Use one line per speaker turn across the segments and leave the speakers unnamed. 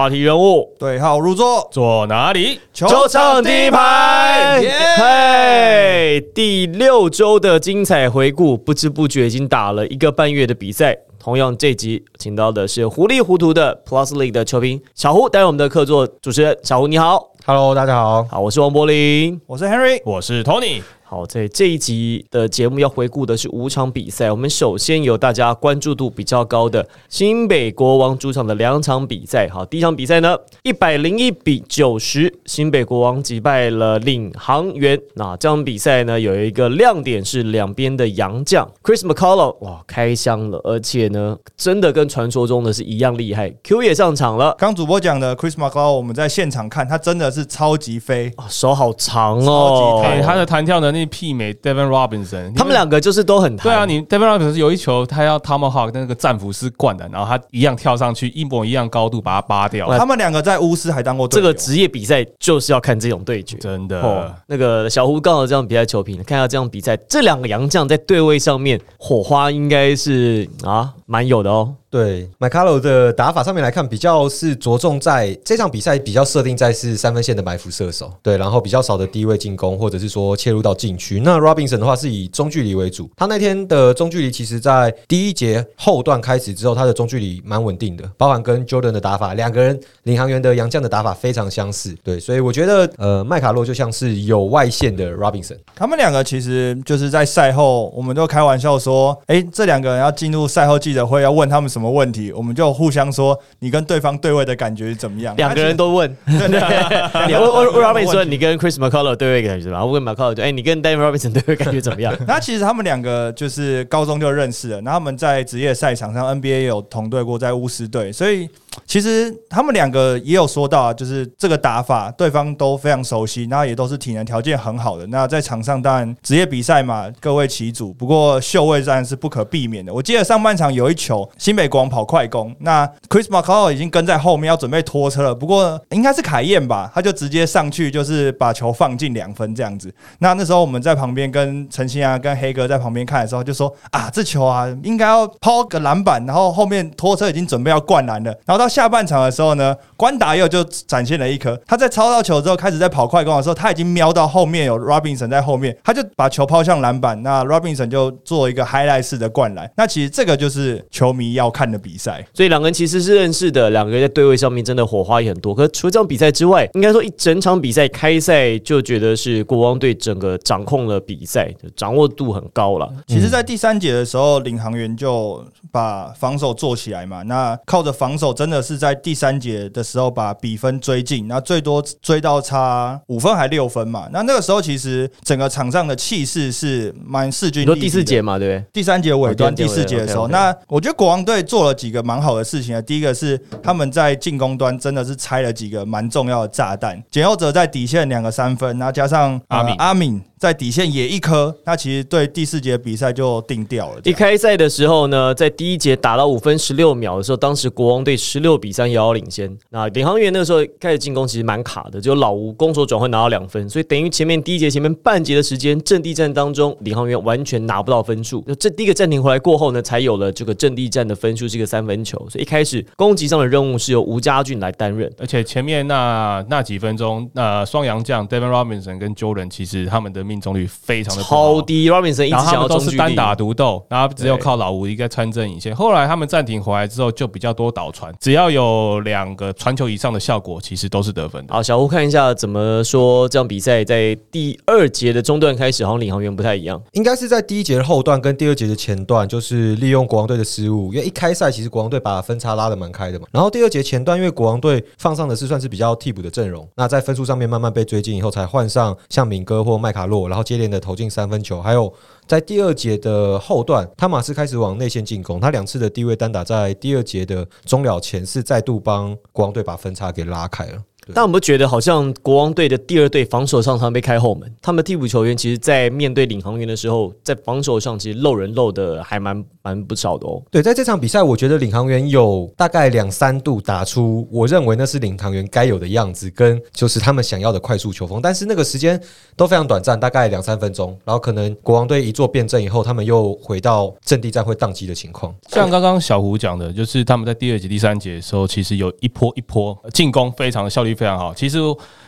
话题人物
对号入座，
坐哪里？
球场第一排，
耶
嘿，第六周的精彩回顾，不知不觉已经打了一个半月的比赛。同样，这集请到的是糊里糊涂的 Plus League 的球评小胡，担任我们的客座主持人。小胡你好
，Hello，大家好。
好，我是王柏林。
我是 Henry，
我是 Tony。
好，在这一集的节目要回顾的是五场比赛。我们首先有大家关注度比较高的新北国王主场的两场比赛。好，第一场比赛呢，一百零一比九十，新北国王击败了领航员。那这场比赛呢，有一个亮点是两边的洋将 Chris McCullough 哇开箱了，而且呢，真的跟传说中的是一样厉害。Q 也上场了。
刚主播讲的 Chris McCloud，我们在现场看，他真的是超级飞，
啊手好长
超
哦
他的弹跳能力媲美 Devin Robinson。
他们两个就是都很
对啊，你 Devin Robinson 有一球，他要 Tomahawk 那个战斧是灌的，然后他一样跳上去，一模一样高度把它扒掉。
他们两个在巫师还当过
这个职业比赛就是要看这种对决。
真
哦
的，，
那个小胡刚好这样比赛球评，看一下这样比赛，这两个洋将在对位上面火花应该是啊蛮有的哦。
对 m c c a l l o 的打法上面来看，比较是着重在这场比赛比较设定在是三分线的埋伏射手，对，然后比较少的低位进攻，或者是说切入到禁区。那 Robinson 的话是以中距离为主，他那天的中距离其实在第一节后段开始之后，他的中距离蛮稳定的，包含跟 Jordan 的打法，两个人领航员的杨将的打法非常相似，对，所以我觉得呃麦卡洛就像是有外线的 Robinson。
他们两个其实就是在赛后，我们都开玩笑说，哎、这两个人要进入赛后记者会，要问他们什么问题，我们就互相说，你跟对方对位的感觉是怎么样？
两个人都问，
对对
你问问 Robinson 说你跟 Chris McCullough 对位感觉怎么样？我问 McCullough 就哎，你跟 David Robinson 对位感觉怎么样？
那其实他们两个就是高中就认识了，那他们在职业赛场上 NBA 也有同队过，在巫师队，所以其实他们两个也有说到啊，就是这个打法对方都非常熟悉，那也都是体能条件很好的。那在场上当然职业比赛嘛，各为其主，不过秀位战是不可避免的。我记得上半场有一球新北国王跑快攻，那 Chris McCall 已经跟在后面要准备拖车了，不过应该是凯燕吧，他就直接上去就是把球放进两分这样子。那那时候我们在旁边跟陈信啊、跟黑哥在旁边看的时候，就说啊，这球啊应该要抛个篮板，然后后面拖车已经准备要灌篮了。然后到下半场的时候呢，关达佑就展现了一颗，他在抄到球之后开始在跑快攻的时候，他已经瞄到后面有 Robinson 在后面，他就把球抛向篮板，那 Robinson 就做一个 highlight 式的灌篮。那其实这个就是球迷要看的比赛。
所以两个人其实是认识的，两个人在对位上面真的火花也很多。可是除了这场比赛之外，应该说一整场比赛开赛就觉得是国王队整个掌控了比赛，就掌握度很高了。
其实，在第三节的时候，领航员就把防守做起来嘛。那靠着防守，真的是在第三节的时候把比分追进，那最多追到差五分还六分嘛。那那个时候，其实整个场上的气势是蛮势均力敌
第四节嘛，对不对？
第三节尾端、
哦第
四节的时候，那我觉得国王队做了几个蛮好的事情啊。第一个是他们在进攻端真的是拆了几个蛮重要的炸弹，简佑哲在底线两个三分，然后加上、呃
阿敏
阿敏在底线也一颗，那其实对第四节比赛就定掉了。
一开赛的时候呢，在第一节打到五分十六秒的时候，当时国王队十六比三遥遥领先。那领航员那个时候开始进攻其实蛮卡的，只有老吴攻守转换拿到两分，所以等于前面第一节前面半节的时间阵地战当中，领航员完全拿不到分数。那这第一个暂停回来过后呢，才有了这个阵地战的分数是一个三分球，所以一开始攻击上的任务是由吴家俊来担任。
而且前面那那几分钟，那双阳将 Devin Robinson 跟 Jordan 其实他们的命中率非常的
超低，Robinson 一直想要中
是单打独斗，然后只有靠老吴一个参政引线。后来他们暂停回来之后，就比较多倒传，只要有两个传球以上的效果，其实都是得分的。
好，小吴看一下怎么说这场比赛在第二节的中段开始，好像领航员不太一样。
应该是在第一节的后段跟第二节的前段，就是利用国王队的失误，因为一开赛其实国王队把分差拉的蛮开的嘛。然后第二节前段，因为国王队放上的是算是比较替补的阵容，那在分数上面慢慢被追进以后，才换上像敏哥或麦卡洛，然后接连的投进三分球，还有在第二节的后段，汤马斯开始往内线进攻，他两次的低位单打在第二节的终了前是再度帮国王队把分差给拉开了。
但我们觉得好像国王队的第二队防守上常被开后门，他们替补球员其实，在面对领航员的时候，在防守上其实漏人漏的还蛮蛮不少的哦。
对，在这场比赛，我觉得领航员有大概两三度打出我认为那是领航员该有的样子，跟就是他们想要的快速球风，但是那个时间都非常短暂，大概两三分钟，然后可能国王队一做变阵以后，他们又回到阵地战会宕机的情况。
像刚刚小胡讲的，就是他们在第二节、第三节的时候，其实有一波一波进攻，非常的效率非常好。其实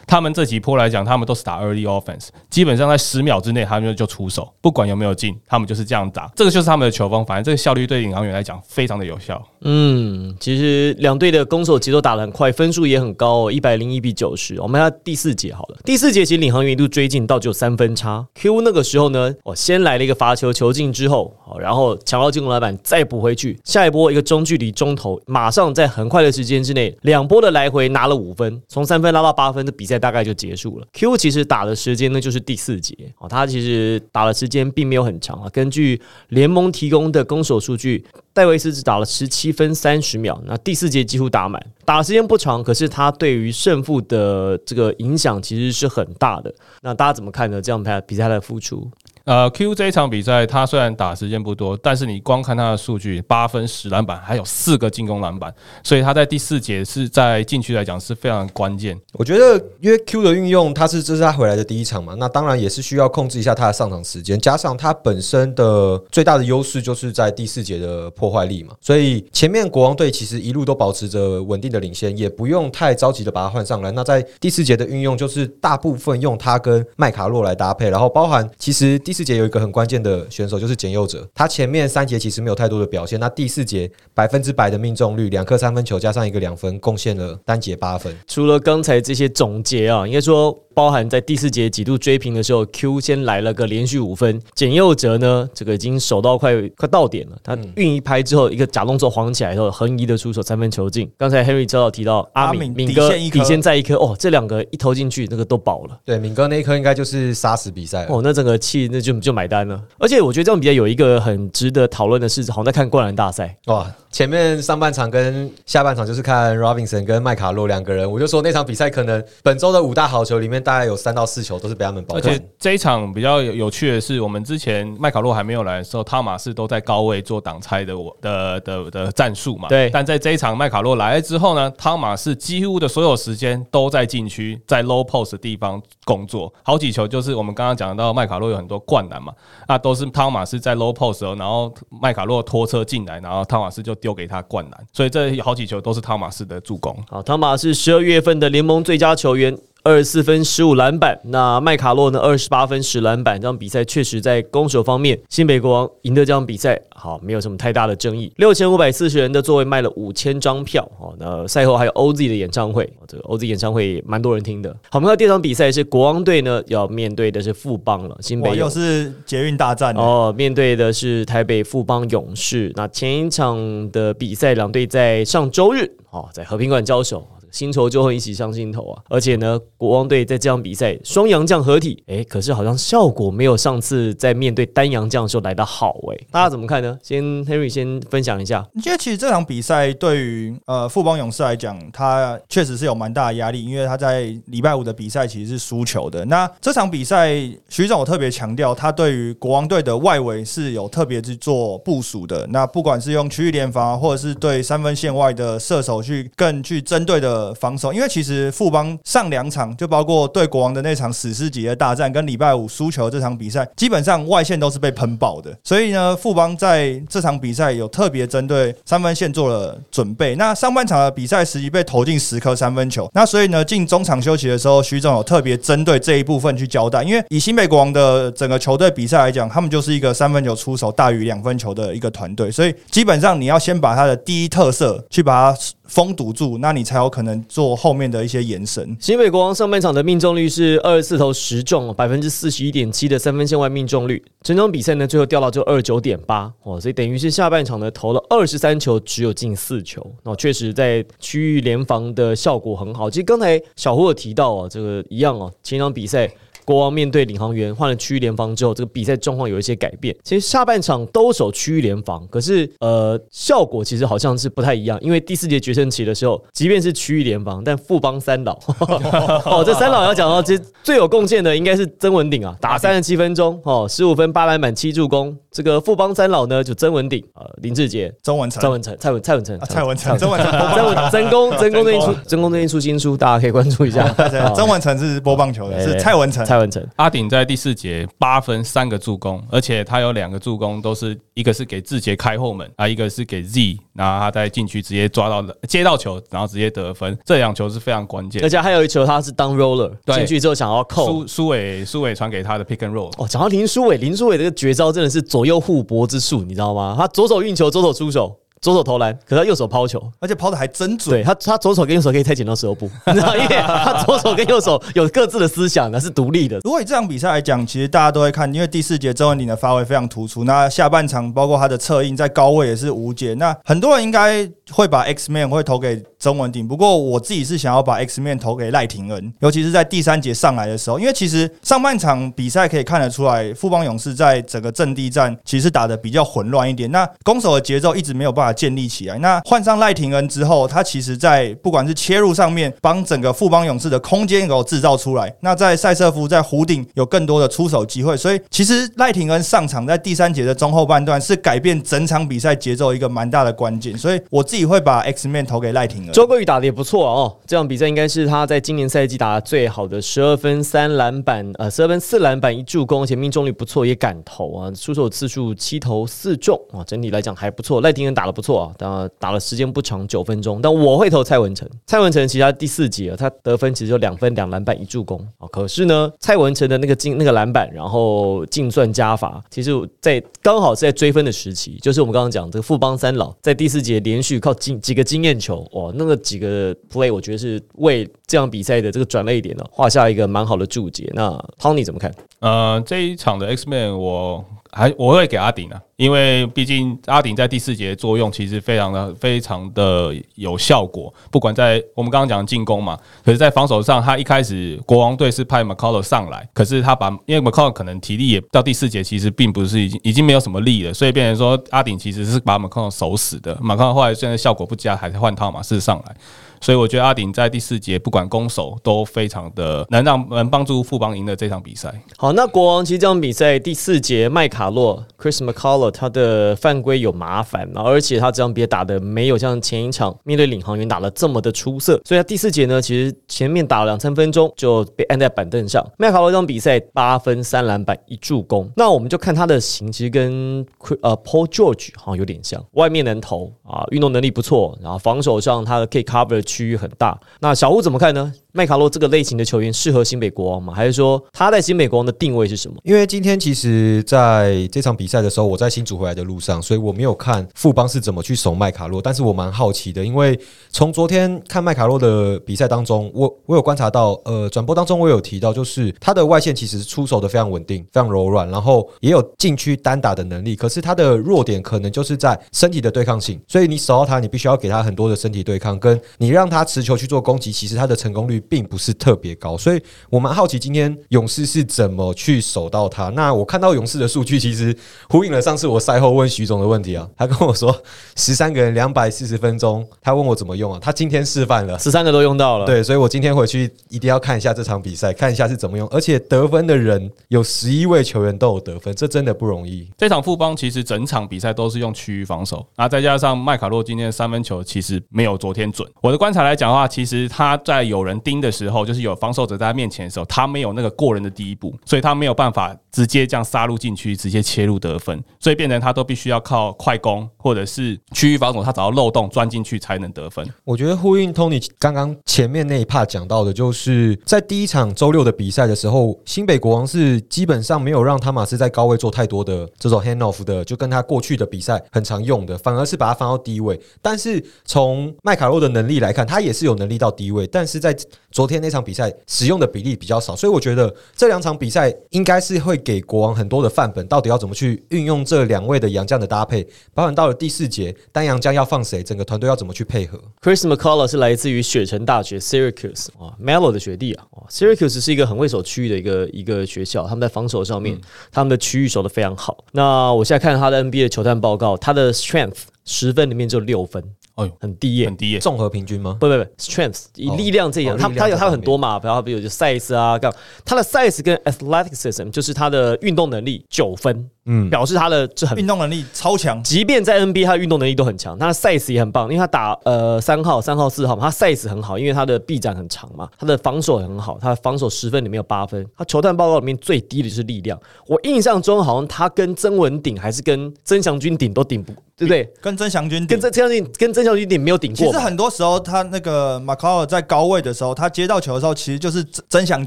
他们这几波来讲，他们都是打 early offense，基本上在十秒之内他们就出手，不管有没有进，他们就是这样打。这个就是他们的球风，反正这个效率对领航员来讲非常的有效。
嗯，其实两队的攻守节奏打得很快，分数也很高哦，一百零一比九十。我们看第四节好了，第四节其实领航员一度追进到只有三分差。Q 那个时候呢，我先来了一个罚球球进之后，好，然后抢到进攻篮板再补回去，下一波一个中距离中投，马上在很快的时间之内，两波的来回拿了五分，从三分拉到八分，的比赛大概就结束了。Q 其实打的时间呢就是第四节哦，他其实打的时间并没有很长啊，根据联盟提供的攻守数据。戴维斯只打了十七分三十秒，那第四节几乎打满，打的时间不长，可是他对于胜负的这个影响其实是很大的。那大家怎么看呢？这样比赛的付出？
呃，Q 这一场比赛，他虽然打时间不多，但是你光看他的数据，八分十篮板，还有四个进攻篮板，所以他在第四节是在禁区来讲是非常关键。
我觉得，因为 Q 的运用，他是这是他回来的第一场嘛，那当然也是需要控制一下他的上场时间，加上他本身的最大的优势就是在第四节的破坏力嘛，所以前面国王队其实一路都保持着稳定的领先，也不用太着急的把他换上来。那在第四节的运用，就是大部分用他跟麦卡洛来搭配，然后包含其实第。第四节有一个很关键的选手就是简佑哲，他前面三节其实没有太多的表现，那第四节百分之百的命中率，两颗三分球加上一个两分，贡献了单节八分。
除了刚才这些总结啊，应该说。包含在第四节几度追平的时候，Q 先来了个连续五分，简佑哲呢，这个已经守到快快到点了，他运一拍之后，一个假动作晃起来之后，横移的出手三分球进。刚才 Henry 早早提到阿敏敏哥底线在一颗哦，这两个一投进去，那个都饱了。
对，敏哥那一颗应该就是杀死比赛
哦，那整个气那就就买单了。而且我觉得这场比赛有一个很值得讨论的是，好像在看灌篮大赛
哇。前面上半场跟下半场就是看 Robinson 跟麦卡洛两个人，我就说那场比赛可能本周的五大好球里面大概有三到四球都是被他们包。
而且这一场比较有趣的是，我们之前麦卡洛还没有来的时候，汤马士都在高位做挡拆的我的的的战术嘛。
对。
但在这一场麦卡洛来了之后呢，汤马士几乎的所有时间都在禁区，在 low post 的地方工作，好几球就是我们刚刚讲到麦卡洛有很多灌篮嘛，那都是汤马士在 low post 然后麦卡洛拖车进来，然后汤马士就。丢给他灌篮，所以这好几球都是汤马斯的助攻。
好，汤马斯十二月份的联盟最佳球员。二十四分十五篮板，那麦卡洛呢？二十八分十篮板，这场比赛确实在攻守方面，新北国王赢得这场比赛，好，没有什么太大的争议。六千五百四十人的座位卖了五千张票，哦，那赛后还有 OZ 的演唱会，这个 OZ 演唱会蛮多人听的。好，我们看第二场比赛是国王队呢要面对的是富邦了，新北
又是捷运大战
哦，面对的是台北富邦勇士。那前一场的比赛，两队在上周日哦，在和平馆交手。新仇就会一起上心头啊！而且呢，国王队在这场比赛双洋将合体，哎，可是好像效果没有上次在面对单洋将的时候来的好哎。大家怎么看呢？先 Henry 先分享一下。
因为其实这场比赛对于呃富邦勇士来讲，他确实是有蛮大的压力，因为他在礼拜五的比赛其实是输球的。那这场比赛，徐总我特别强调，他对于国王队的外围是有特别去做部署的。那不管是用区域联防，或者是对三分线外的射手去更去针对的。防守，因为其实富邦上两场就包括对国王的那场史诗级的大战，跟礼拜五输球这场比赛，基本上外线都是被喷爆的。所以呢，富邦在这场比赛有特别针对三分线做了准备。那上半场的比赛实际被投进十颗三分球，那所以呢，进中场休息的时候，徐总有特别针对这一部分去交代。因为以新北国王的整个球队比赛来讲，他们就是一个三分球出手大于两分球的一个团队，所以基本上你要先把他的第一特色去把它。封堵住，那你才有可能做后面的一些延伸。
新北国王上半场的命中率是二十四投十中，百分之四十一点七的三分线外命中率。整场比赛呢，最后掉到就二十九点八哦，所以等于是下半场呢投了二十三球，只有进四球。那确实在区域联防的效果很好。其实刚才小胡有提到哦，这个一样哦，前场比赛。国王面对领航员换了区域联防之后，这个比赛状况有一些改变。其实下半场都守区域联防，可是呃效果其实好像是不太一样。因为第四节决胜期的时候，即便是区域联防，但富邦三老 哦，这三老要讲到，其实最有贡献的应该是曾文鼎啊，打三十七分钟哦，十五分八篮板七助攻。这个富邦三老呢，就曾文鼎呃林志杰、
曾文成、
曾文成、蔡文蔡文成、
蔡文成、曾文成、
曾文 曾公曾公最近出曾公最近出新书，大家可以关注一下。
曾文成是播棒球的，是蔡文成。
蔡
阿鼎在第四节八分三个助攻，而且他有两个助攻都是一个是给志杰开后门啊，一个是给 Z，然后他在禁区直接抓到接到球，然后直接得分，这两球是非常关键。
而且还有一球他是当 roller 进去之后想要扣
苏苏伟苏伟传给他的 pick and roll。
哦，讲到林书伟，林书伟这个绝招真的是左右互搏之术，你知道吗？他左手运球，左手出手。左手投篮，可是他右手抛球，
而且抛的还真准。
对他，他左手跟右手可以拆剪刀石头布，你知道，因为他左手跟右手有各自的思想，那是独立的。
如果以这场比赛来讲，其实大家都会看，因为第四节周文鼎的发挥非常突出。那下半场包括他的策应在高位也是无解。那很多人应该会把 X Man 会投给中文顶，不过我自己是想要把 X Man 投给赖廷恩，尤其是在第三节上来的时候，因为其实上半场比赛可以看得出来，富邦勇士在整个阵地战其实打的比较混乱一点，那攻守的节奏一直没有办法建立起来。那换上赖廷恩之后，他其实在不管是切入上面，帮整个富邦勇士的空间给我制造出来。那在塞瑟夫在弧顶有更多的出手机会，所以其实赖廷恩上场在第三节的中后半段是改变整场比赛节奏一个蛮大的关键。所以我自己会把 X Man 投给赖廷恩。
周桂宇打的也不错哦，这场比赛应该是他在今年赛季打的最好的十二分三篮板，呃，十二分四篮板一助攻，且命中率不错，也敢投啊，出手次数七投四中啊，整体来讲还不错。赖廷恩打的不错啊，当然打了时间不长，九分钟。但我会投蔡文成。蔡文成其实他第四节他得分其实就两分两篮板一助攻啊。可是呢，蔡文成的那个进那个篮板，然后净算加罚，其实在刚好是在追分的时期，就是我们刚刚讲这个富邦三老在第四节连续靠经几个经验球，哇，那个几个 play 我觉得是为这场比赛的这个转泪点呢画下一个蛮好的注解。那 Tony 怎么看？
呃，这一场的 X Man 我。还我会给阿顶啊，因为毕竟阿顶在第四节作用其实非常的非常的有效果，不管在我们刚刚讲进攻嘛，可是在防守上，他一开始国王队是派 McCall 上来，可是他把因为 McCall 可能体力也到第四节其实并不是已经已经没有什么力了，所以变成说阿顶其实是把 McCall 守死的，McCall 后来现在效果不佳，还是换套马是上来。所以我觉得阿顶在第四节不管攻守都非常的能让能帮助富邦赢的这场比赛。
好，那国王其实这场比赛第四节麦卡洛 Chris McCullough 他的犯规有麻烦，而且他这场比赛打的没有像前一场面对领航员打的这么的出色，所以他第四节呢其实前面打了两三分钟就被按在板凳上。麦卡洛这场比赛八分三篮板一助攻，那我们就看他的型其实跟呃 Paul George 好像有点像，外面能投啊，运动能力不错，然后防守上他可以 cover。区域很大，那小吴怎么看呢？麦卡洛这个类型的球员适合新北国王吗？还是说他在新北国王的定位是什么？
因为今天其实在这场比赛的时候，我在新竹回来的路上，所以我没有看富邦是怎么去守麦卡洛。但是我蛮好奇的，因为从昨天看麦卡洛的比赛当中，我我有观察到，呃，转播当中我有提到，就是他的外线其实出手的非常稳定，非常柔软，然后也有禁区单打的能力。可是他的弱点可能就是在身体的对抗性，所以你守到他，你必须要给他很多的身体对抗，跟你让他持球去做攻击，其实他的成功率。并不是特别高，所以我蛮好奇今天勇士是怎么去守到他。那我看到勇士的数据，其实呼应了上次我赛后问徐总的问题啊。他跟我说十三个人两百四十分钟，他问我怎么用啊？他今天示范了，
十三个都用到了。
对，所以我今天回去一定要看一下这场比赛，看一下是怎么用。而且得分的人有十一位球员都有得分，这真的不容易。
这场富邦其实整场比赛都是用区域防守，那再加上麦卡洛今天的三分球其实没有昨天准。我的观察来讲的话，其实他在有人盯。的时候，就是有防守者在他面前的时候，他没有那个过人的第一步，所以他没有办法直接这样杀入禁区，直接切入得分，所以变成他都必须要靠快攻或者是区域防守，他找到漏洞钻进去才能得分。
我觉得呼应 Tony 刚刚前面那一 part 讲到的，就是在第一场周六的比赛的时候，新北国王是基本上没有让汤马斯在高位做太多的这种 hand off 的，就跟他过去的比赛很常用的，反而是把他放到低位。但是从麦卡洛的能力来看，他也是有能力到低位，但是在昨天那场比赛使用的比例比较少，所以我觉得这两场比赛应该是会给国王很多的范本，到底要怎么去运用这两位的洋将的搭配，包含到了第四节单洋将要放谁，整个团队要怎么去配合。
Chris McCullough 是来自于雪城大学 Syracuse 啊，Melo 的学弟啊。哦 Syracuse 是一个很会守区域的一个一个学校，他们在防守上面，他们的区域守得非常好。那我现在看他的 NBA 的球探报告，他的 Strength 十分里面只有六分，
哎呦，
很低耶、
很低耶，
综合平均吗？
不不不，strength 以
哦。
力量这一样，
哦力量
他他有它有
这方面。
很多嘛，然后比如就 size 啊，干嘛他的 size 跟 athleticism 就是它的运动能力九分，嗯，表示他的这很
运动能力超强，
即便在 NBA，他的运动能力都很强，他的 size 也很棒，因为他打呃三号、三号、四号嘛，他 size 很好，因为他的臂展很长嘛，他的防守也很好，他的防守十分里面有八分，他球探报告里面最低的就是力量。我印象中好像他跟曾文鼎还是跟曾祥军顶都顶不，对不对？
跟曾祥军
跟曾曾祥军跟曾祥军顶没有顶过。
其实很多时候，他那个马卡尔在高位的时候，他接到球的时候，其实就是曾曾祥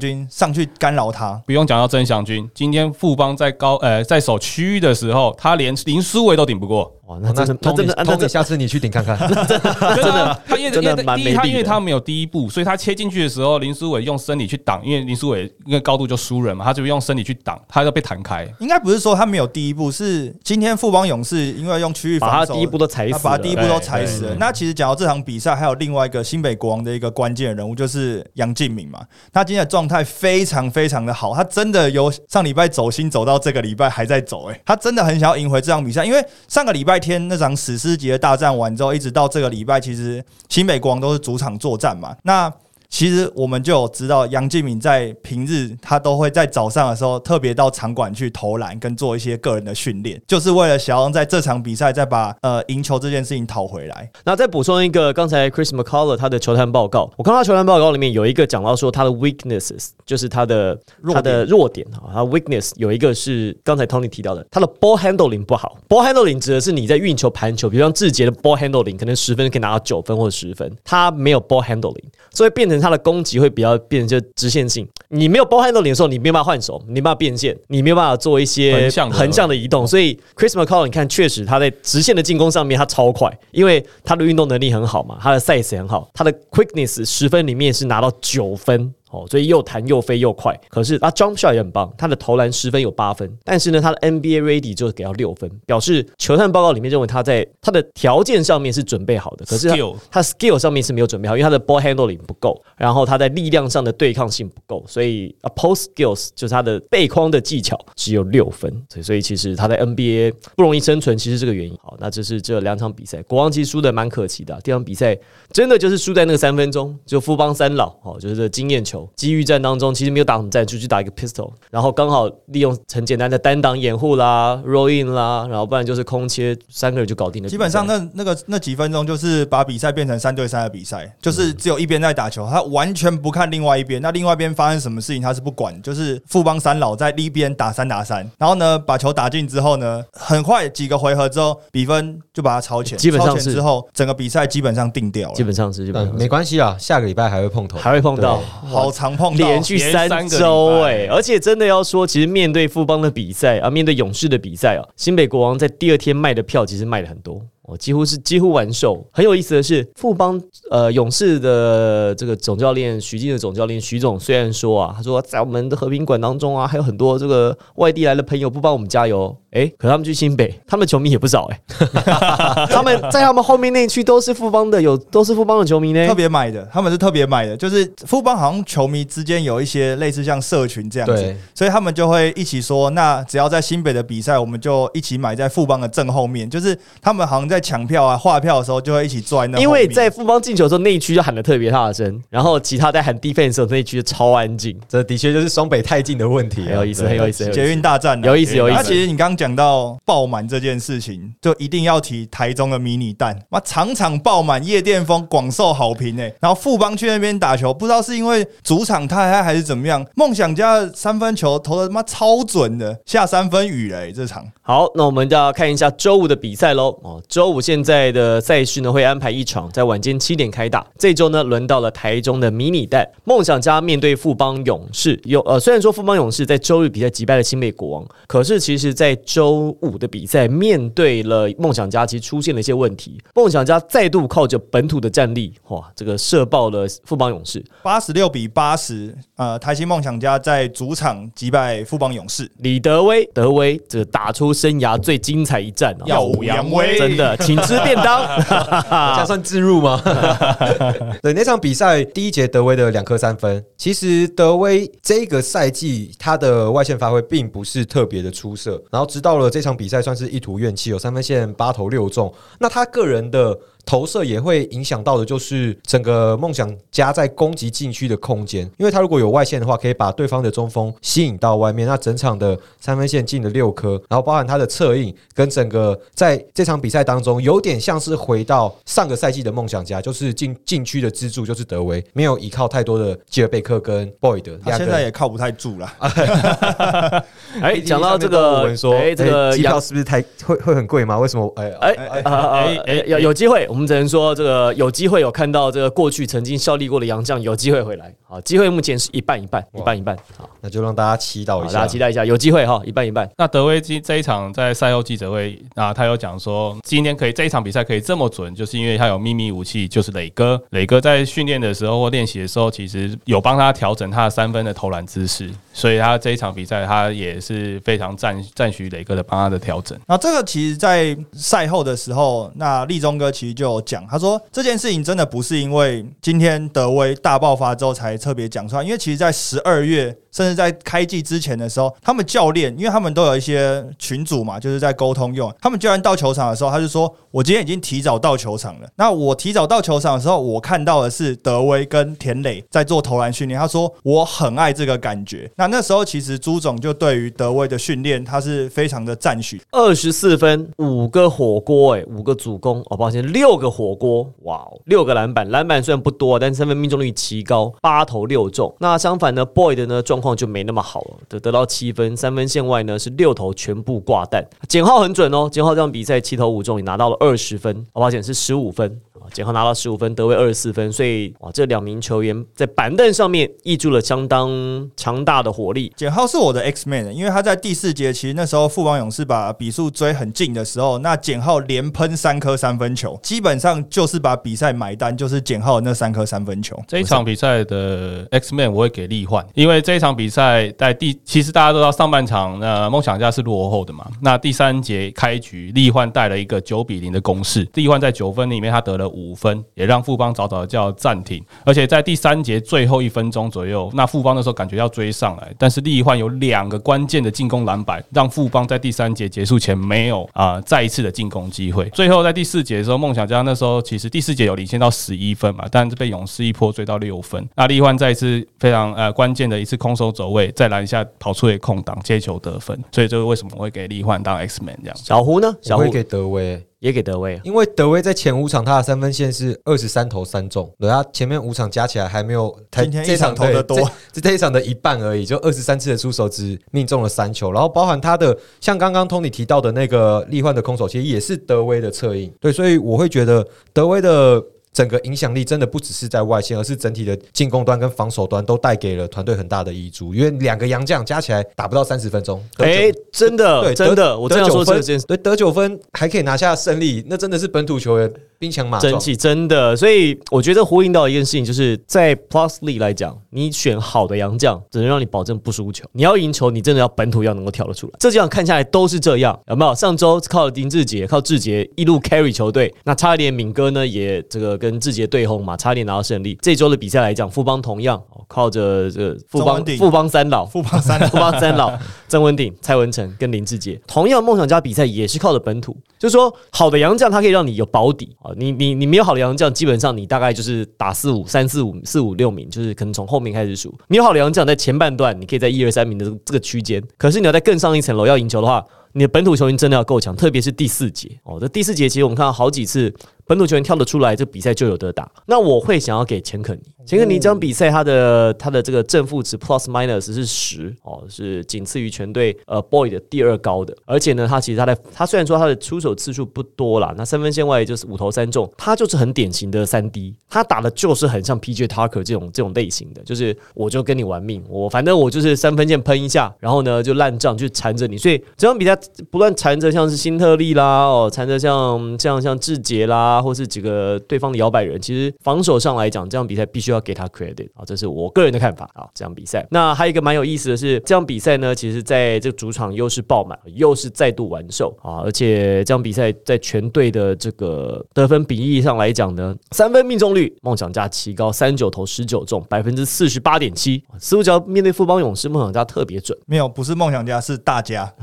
军上去干扰他。
不用讲到曾祥军，今天富邦在高呃在守区域的时候，他连林书维都顶不过，
哇，那真的，那真的，真
下次你去顶看看。
真的，他因为
真的
因为第一他因为他没有第一步，所以他切进去的时候，林书伟用身体去挡，因为林书伟因为高度就输人嘛，他就用身体去挡，他就被弹开。
应该不是说他没有第一步，是今天富邦勇士因为用区域防守，
把他第一步都踩死了，
把他第一步都踩死。了那其实讲到这场比赛，还有另外一个新北国王的一个关键人物，就是杨敬敏嘛。他今天的状态非常非常的好，他真的由上礼拜走心走到这个礼拜还在走、哎，他真的很想要赢回这场比赛。因为上个礼拜那天那场史诗级的大战完之后，一直到这个礼拜，其实新北国王都是主场作战嘛。那其实我们就有知道，杨敬敏在平日他都会在早上的时候特别到场馆去投篮跟做一些个人的训练，就是为了想要在这场比赛再把呃赢球这件事情讨回来。
那再补充一个，刚才 Chris McCullough 他的球探报告，我看到他球探报告里面有一个讲到说他的 weaknesses，就是他的
弱
他的弱点啊，他 weakness 有一个是刚才 Tony 提到的，他的 ball handling 不好。ball handling 指的是你在运球、盘球，比如像志杰的 ball handling 可能十分可以拿到九分或者十分，他没有 ball handling，所以变成他的攻击会比较变成就直线性。你没有 ball handling 的时候，你没有办法换手，你没办法变现，你没有办法做一些
横向的
横向的移动，所以 Chris McCollum 你看，确实他在直线的进攻上面他超快，因为他的运动能力很好嘛，他的 size 也很好，他的 quickness 十分里面是拿到九分。哦，所以又弹又飞又快，可是他 jump shot 也很棒，他的投篮十分有八分，但是呢，他的 NBA ready 就给到六分，表示球探报告里面认为他在他的条件上面是准备好的，可是他
Skill
他 skill 上面是没有准备好，因为他的 ball handling 不够，然后他在力量上的对抗性不够，所以 a post skills 就是他的背框的技巧只有六分，所以所以其实他在 NBA 不容易生存，其实这个原因。好，那这是这两场比赛，国王其实输的蛮可惜的啊、第二场比赛真的就是输在那个三分钟，就富邦三老哦，就是这经验球机遇战当中，其实没有打什么战术，就打一个 pistol，然后刚好利用很简单的单挡掩护啦、roll in 啦，然后不然就是空切，三个人就搞定了。
基本上那那个那几分钟就是把比赛变成三对三的比赛，就是只有一边在打球，他完全不看另外一边。那另外一边发生什么事情他是不管，就是富邦三老在一边打三打三，然后呢把球打进之后呢，很快几个回合之后比分就把它超前，
基本上
超前之后整个比赛基本上定掉了，
基本上是基本上是
没关系啊，下个礼拜还会碰头，
还会碰到。
好常碰到
连续三周哎、
礼拜
而且真的要说，其实面对富邦的比赛啊，面对勇士的比赛啊，新北国王在第二天卖的票其实卖了很多。哦，几乎是几乎完售。很有意思的是，富邦呃勇士的这个总教练徐静的总教练徐总虽然说啊，他说在我们的和平馆当中啊，还有很多这个外地来的朋友不帮我们加油，诶，可他们去新北，他们球迷也不少诶，他们在他们后面那区都是富邦的，有都是富邦的球迷呢
特。别买的，他们是特别买的，就是富邦好像球迷之间有一些类似像社群这样子，所以他们就会一起说，那只要在新北的比赛，我们就一起买在富邦的正后面，就是他们好像在抢票啊、划票的时候就会一起坐在那，
因为在富邦进球的时候，那一区就喊的特别大声，然后其他在喊 defense 的时候，那一区就超安静，
这的确就是双北太近的问题啊，
很有意思，很有意思，
捷运大战啊。
有意思，有意思。
那其实你刚刚讲到爆满这件事情，就一定要提台中的迷你蛋，妈场场爆满，夜店风广受好评诶、然后富邦去那边打球，不知道是因为主场太嗨还是怎么样，梦想家的三分球投的妈超准的，下三分雨了、欸、这场。
好，那我们就要看一下周五的比赛喽。哦，周周五现在的赛事呢会安排一场，在晚间七点开打。这周呢轮到了台中的迷你蛋梦想家面对富邦勇士。有呃，虽然说富邦勇士在周日比赛击败了新北国王，可是其实在周五的比赛面对了梦想家，其实出现了一些问题。梦想家再度靠着本土的战力，哇，这个射爆了富邦勇士，
八十六比八十，呃，台新梦想家在主场击败富邦勇士。
李德威，德威这打出生涯最精彩一战、啊，
耀武扬威，
真的，请吃便当。
这樣算自入吗？对，那场比赛第一节德威的两颗三分，其实德威这个赛季他的外线发挥并不是特别的出色，然后直到了这场比赛算是一吐怨气，有三分线八投六中，那他个人的。投射也会影响到的，就是整个梦想家在攻击禁区的空间，因为他如果有外线的话，可以把对方的中锋吸引到外面。那整场的三分线进了六颗，然后包含他的策应跟整个在这场比赛当中，有点像是回到上个赛季的梦想家，就是禁禁区的支柱就是德维，没有依靠太多的基尔贝克跟 Boyd，
他现在也靠不太住了。
哎，讲到这个，
哎，这个 机票是不是太会会很贵吗？为什么？哎
哎哎哎，有有机会。我们只能说，这个有机会有看到这个过去曾经效力过的洋将有机会回来。好，机会目前是一半一半，一半一半。好，
那就让大家祈祷一下，
大家期待一下，有机会哈，一半一半。
那德威这这一场在赛后记者会啊，他有讲说，今天可以这一场比赛可以这么准，就是因为他有秘密武器，就是磊哥。磊哥在训练的时候或练习的时候，其实有帮他调整他的三分的投篮姿势，所以他这一场比赛他也是非常赞赞许磊哥的帮他的调整。
那这个其实，在赛后的时候，那立中哥其实就。有讲，他说这件事情真的不是因为今天德威大爆发之后才特别讲出来，因为其实，在十二月。甚至在开季之前的时候，他们教练，因为他们都有一些群组嘛，就是在沟通用。他们教练到球场的时候，他就说：“我今天已经提早到球场了。”那我提早到球场的时候，我看到的是德威跟田磊在做投篮训练。他说：“我很爱这个感觉。”那那时候其实朱总就对于德威的训练，他是非常的赞许。
二十四分，五个火锅，哎，五个主攻，哦，抱歉，六个火锅，哇哦，六个篮板，篮板虽然不多，但三分命中率奇高，八投六中。那相反呢，Boy 的呢状况。就没那么好了，得得到七分，三分线外呢是六投全部挂弹，简浩很准哦，简浩这场比赛七投五中，也拿到了二二十分，好抱歉是十五分。简浩拿到十五分，德威二十四分，所以哇，这两名球员在板凳上面溢出了相当强大的火力。
简浩是我的 X man，因为他在第四节其实那时候富邦勇士把比数追很近的时候，那简浩连喷三颗三分球，基本上就是把比赛买单，就是简浩那三颗三分球。
这一场比赛的 X man 我会给力焕，因为这一场比赛在第其实大家都知道上半场那梦想家是落后的嘛，那第三节开局力焕带了一个九比零的攻势，力焕在九分里面他得了。五分也让富邦早早的叫暂停，而且在第三节最后一分钟左右，那富邦那时候感觉要追上来，但是利焕有两个关键的进攻篮板，让富邦在第三节结束前没有啊再一次的进攻机会。最后在第四节的时候，梦想家那时候其实第四节有领先到十一分嘛，但是被勇士一波追到六分。那利焕再一次非常呃关键的一次空手走位，在篮下跑出一空档接球得分，所以这是为什么会给利焕当 X man 这样。
小胡呢？小胡
给德威。
也给德威，
因为德威在前五场他的三分线是二十三投三中，对他前面五场加起来还没有
今天这场投的多，
这这一场的一半而已，就二十三次的出手只命中了三球，然后包含他的像刚刚 Tony 提到的那个利换的空手，其实也是德威的策应，对，所以我会觉得德威的。整个影响力真的不只是在外线，而是整体的进攻端跟防守端都带给了团队很大的益处。因为两个洋将加起来打不到三十分钟，
哎，真的，对，真的，我这样说这件
事，对，得九分还可以拿下胜利，那真的是本土球员兵强马壮，
真的。所以我觉得呼应到一件事情，就是在 Plus League 来讲，你选好的洋将，只能让你保证不输球。你要赢球，你真的要本土要能够跳得出来。这几场看下来都是这样，有没有？上周靠林志杰，靠志杰一路 carry 球队，那差一点敏哥呢，也这个跟志杰对轰。嘛，差点拿到胜利。这周的比赛来讲，富邦同样靠着这个富邦富邦三老，
富邦三
富邦三老曾文鼎、蔡文成跟林志杰，同样梦想家比赛也是靠着本土。就是说，好的洋将他可以让你有保底啊。你你你没有好的洋将，基本上你大概就是打四五三四五四五六名，就是可能从后面开始数。你有好的洋将在前半段，你可以在一二三名的这个区间。可是你要在更上一层楼要赢球的话。你的本土球员真的要够强，特别是第四节哦。这第四节其实我们看到好几次本土球员跳得出来，这比赛就有得打。那我会想要给钱肯尼，钱肯尼这场比赛他的他的这个正负值 plus minus 是十哦，是仅次于全队呃 boy 的第二高的。而且呢，他其实他在他虽然说他的出手次数不多啦，那三分线外就是五投三中，他就是很典型的三 D，他打的就是很像 PJ Tucker 这种这种类型的，就是我就跟你玩命，我反正我就是三分线喷一下，然后呢就烂账就缠着你，所以这场比赛不断缠着像是辛特利啦，哦，缠着像像像志杰啦，或是几个对方的摇摆人，其实防守上来讲，这场比赛必须要给他 credit 啊，这是我个人的看法啊。这场比赛，那还有一个蛮有意思的是，这场比赛呢，其实在这个主场又是爆满，又是再度完售啊，而且这场比赛在全队的这个得分比例上来讲呢，三分命中率梦想家提高三九投十九中，百分之四十八点七，似乎只要面对富邦勇士，梦想家特别准。
没有，不是梦想家，是大家。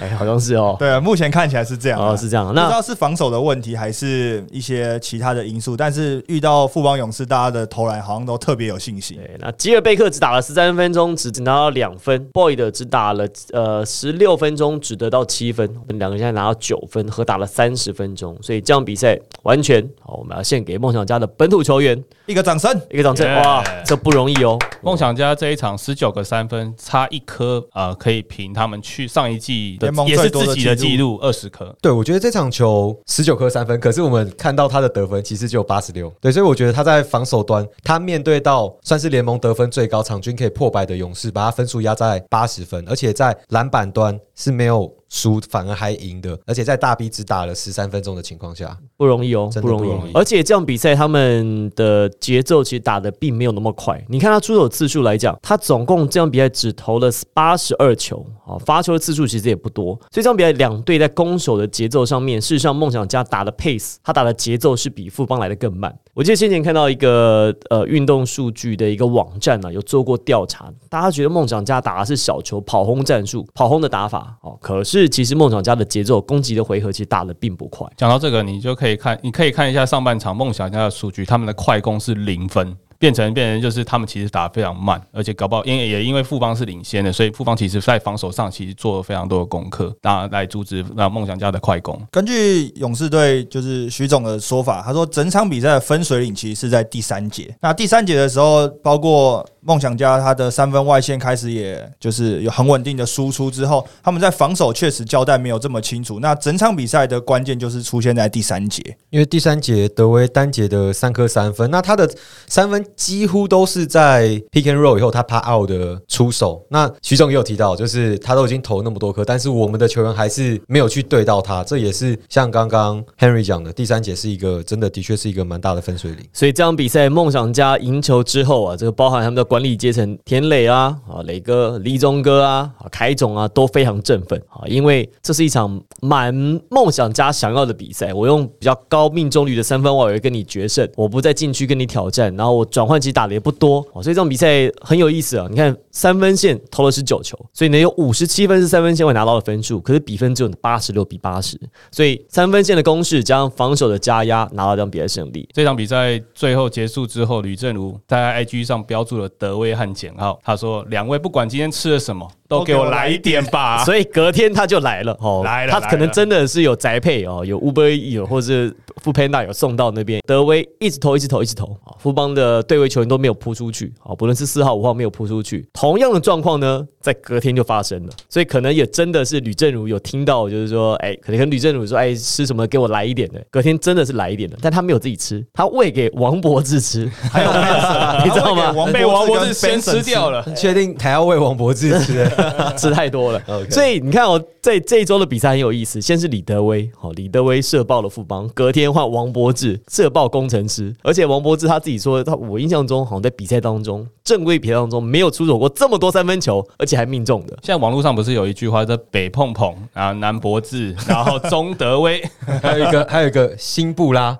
哎，好像是哦。
对，目前看起来是这样啊。
哦，是这样。
不知道是防守的问题，还是一些其他的因素，但是遇到富邦勇士，大家的投篮好像都特别有信心。
对，那吉尔贝克只打了十三分钟，只只拿到两分；Boyd 的只打了呃十六分钟，只得到七分。我们两个现在拿到九分，合打了三十分钟，所以这场比赛完全好，我们要献给梦想家的本土球员
一个掌声，
一个掌声。哇，这不容易哦。
梦想家这一场十九个三分，差一颗呃，可以平他们去上一季的
联盟
也是
最多的
自己的
记
记录二十颗。
对，我觉得这场球十九颗三分，可是我们看到他的得分其实只有八十六。对，所以我觉得他在防守端，他面对到算是联盟得分最高、场均可以破百的勇士，把他分数压在八十分，而且在篮板端是没有输，反而还赢的，而且在大 B 只打了十三分钟的情况下，
不容易哦，
真
不容易
的不容易
而且这场比赛他们的节奏其实打的并没有那么快。你看他出手次数来讲，他总共这场比赛只投了八十二球，啊，发球的次数其实也不多。所以这场比赛两队在攻守的节奏上面，事实上梦想家打的 pace，他打的节奏是比富邦来的更慢。我记得先前看到一个呃运动数据的一个网站呢、有做过调查，大家觉得梦想家打的是小球跑轰战术，跑轰的打法哦，可是其实梦想家的节奏攻击的回合其实打的并不快。
讲到这个，你就可以看，你可以看一下上半场梦想家的数据，他们的快攻是零分。变成变成就是他们其实打得非常慢，而且搞不好因为也因为富邦是领先的，所以富邦其实在防守上其实做了非常多的功课，那来阻止那梦想家的快攻。
根据勇士队就是徐总的说法，他说整场比赛的分水岭其实是在第三节。那第三节的时候，包括梦想家他的三分外线开始，也就是有很稳定的输出之后，他们在防守确实交代没有这么清楚。那整场比赛的关键就是出现在第三节。
因为第三节德威单节的三颗三分，那他的三分几乎都是在 pick and roll 以后他 p out 的出手。那徐总也有提到，就是他都已经投那么多颗，但是我们的球员还是没有去对到他，这也是像刚刚 Henry 讲的，第三节是一个真的的确是一个蛮大的分水岭。
所以这场比赛梦想家赢球之后啊，这个包含他们的管理阶层田磊啊、啊磊哥、李宗哥啊、凯总啊都非常振奋啊，因为这是一场满梦想家想要的比赛。我用比较高命中率的三分外围跟你决胜，我不在禁区跟你挑战，然后我转换其实打的也不多哦，所以这场比赛很有意思啊。你看三分线投了十九球，所以呢有五十七分是三分线外拿到的分数，可是比分只有八十六比八十，所以三分线的攻势加上防守的加压，拿到这场比赛胜利。
这场比赛最后结束之后，吕正如在 IG 上标注了德威和简浩，他说：“两位不管今天吃了什么，都给我来一点吧。”
所以隔天他就来了哦，
来了
他可能真的是有宅配哦，有 Uber E 有或是富 Panda 有送到那边。德威一直投，一直投，一直投啊，富邦的对位球员都没有扑出去啊，不论是四号、五号没有扑出去。同样的状况呢，在隔天就发生了，所以可能也真的是吕正如有听到，就是说，哎，可能跟吕正如说，哎，吃什么给我来一点的。隔天真的是来一点的，但他没有自己吃，他喂给王柏志吃，
还有
你知道吗
王
被王博
跟
士先吃掉了。
确定还要喂王柏志吃？
吃太多了。所以你看哦，在这一周的比赛很有意思。先是李德威，好，李德威射爆了富邦，隔天换王柏志射爆工程师，而且王柏志他自己说，他我印象中好像在比赛当中，正规比赛当中没有出手过这么多三分球，而且还命中的。
现在网络上不是有一句话叫“北碰碰”，啊南博志，然后中德威，
还有一个还有一个新布拉，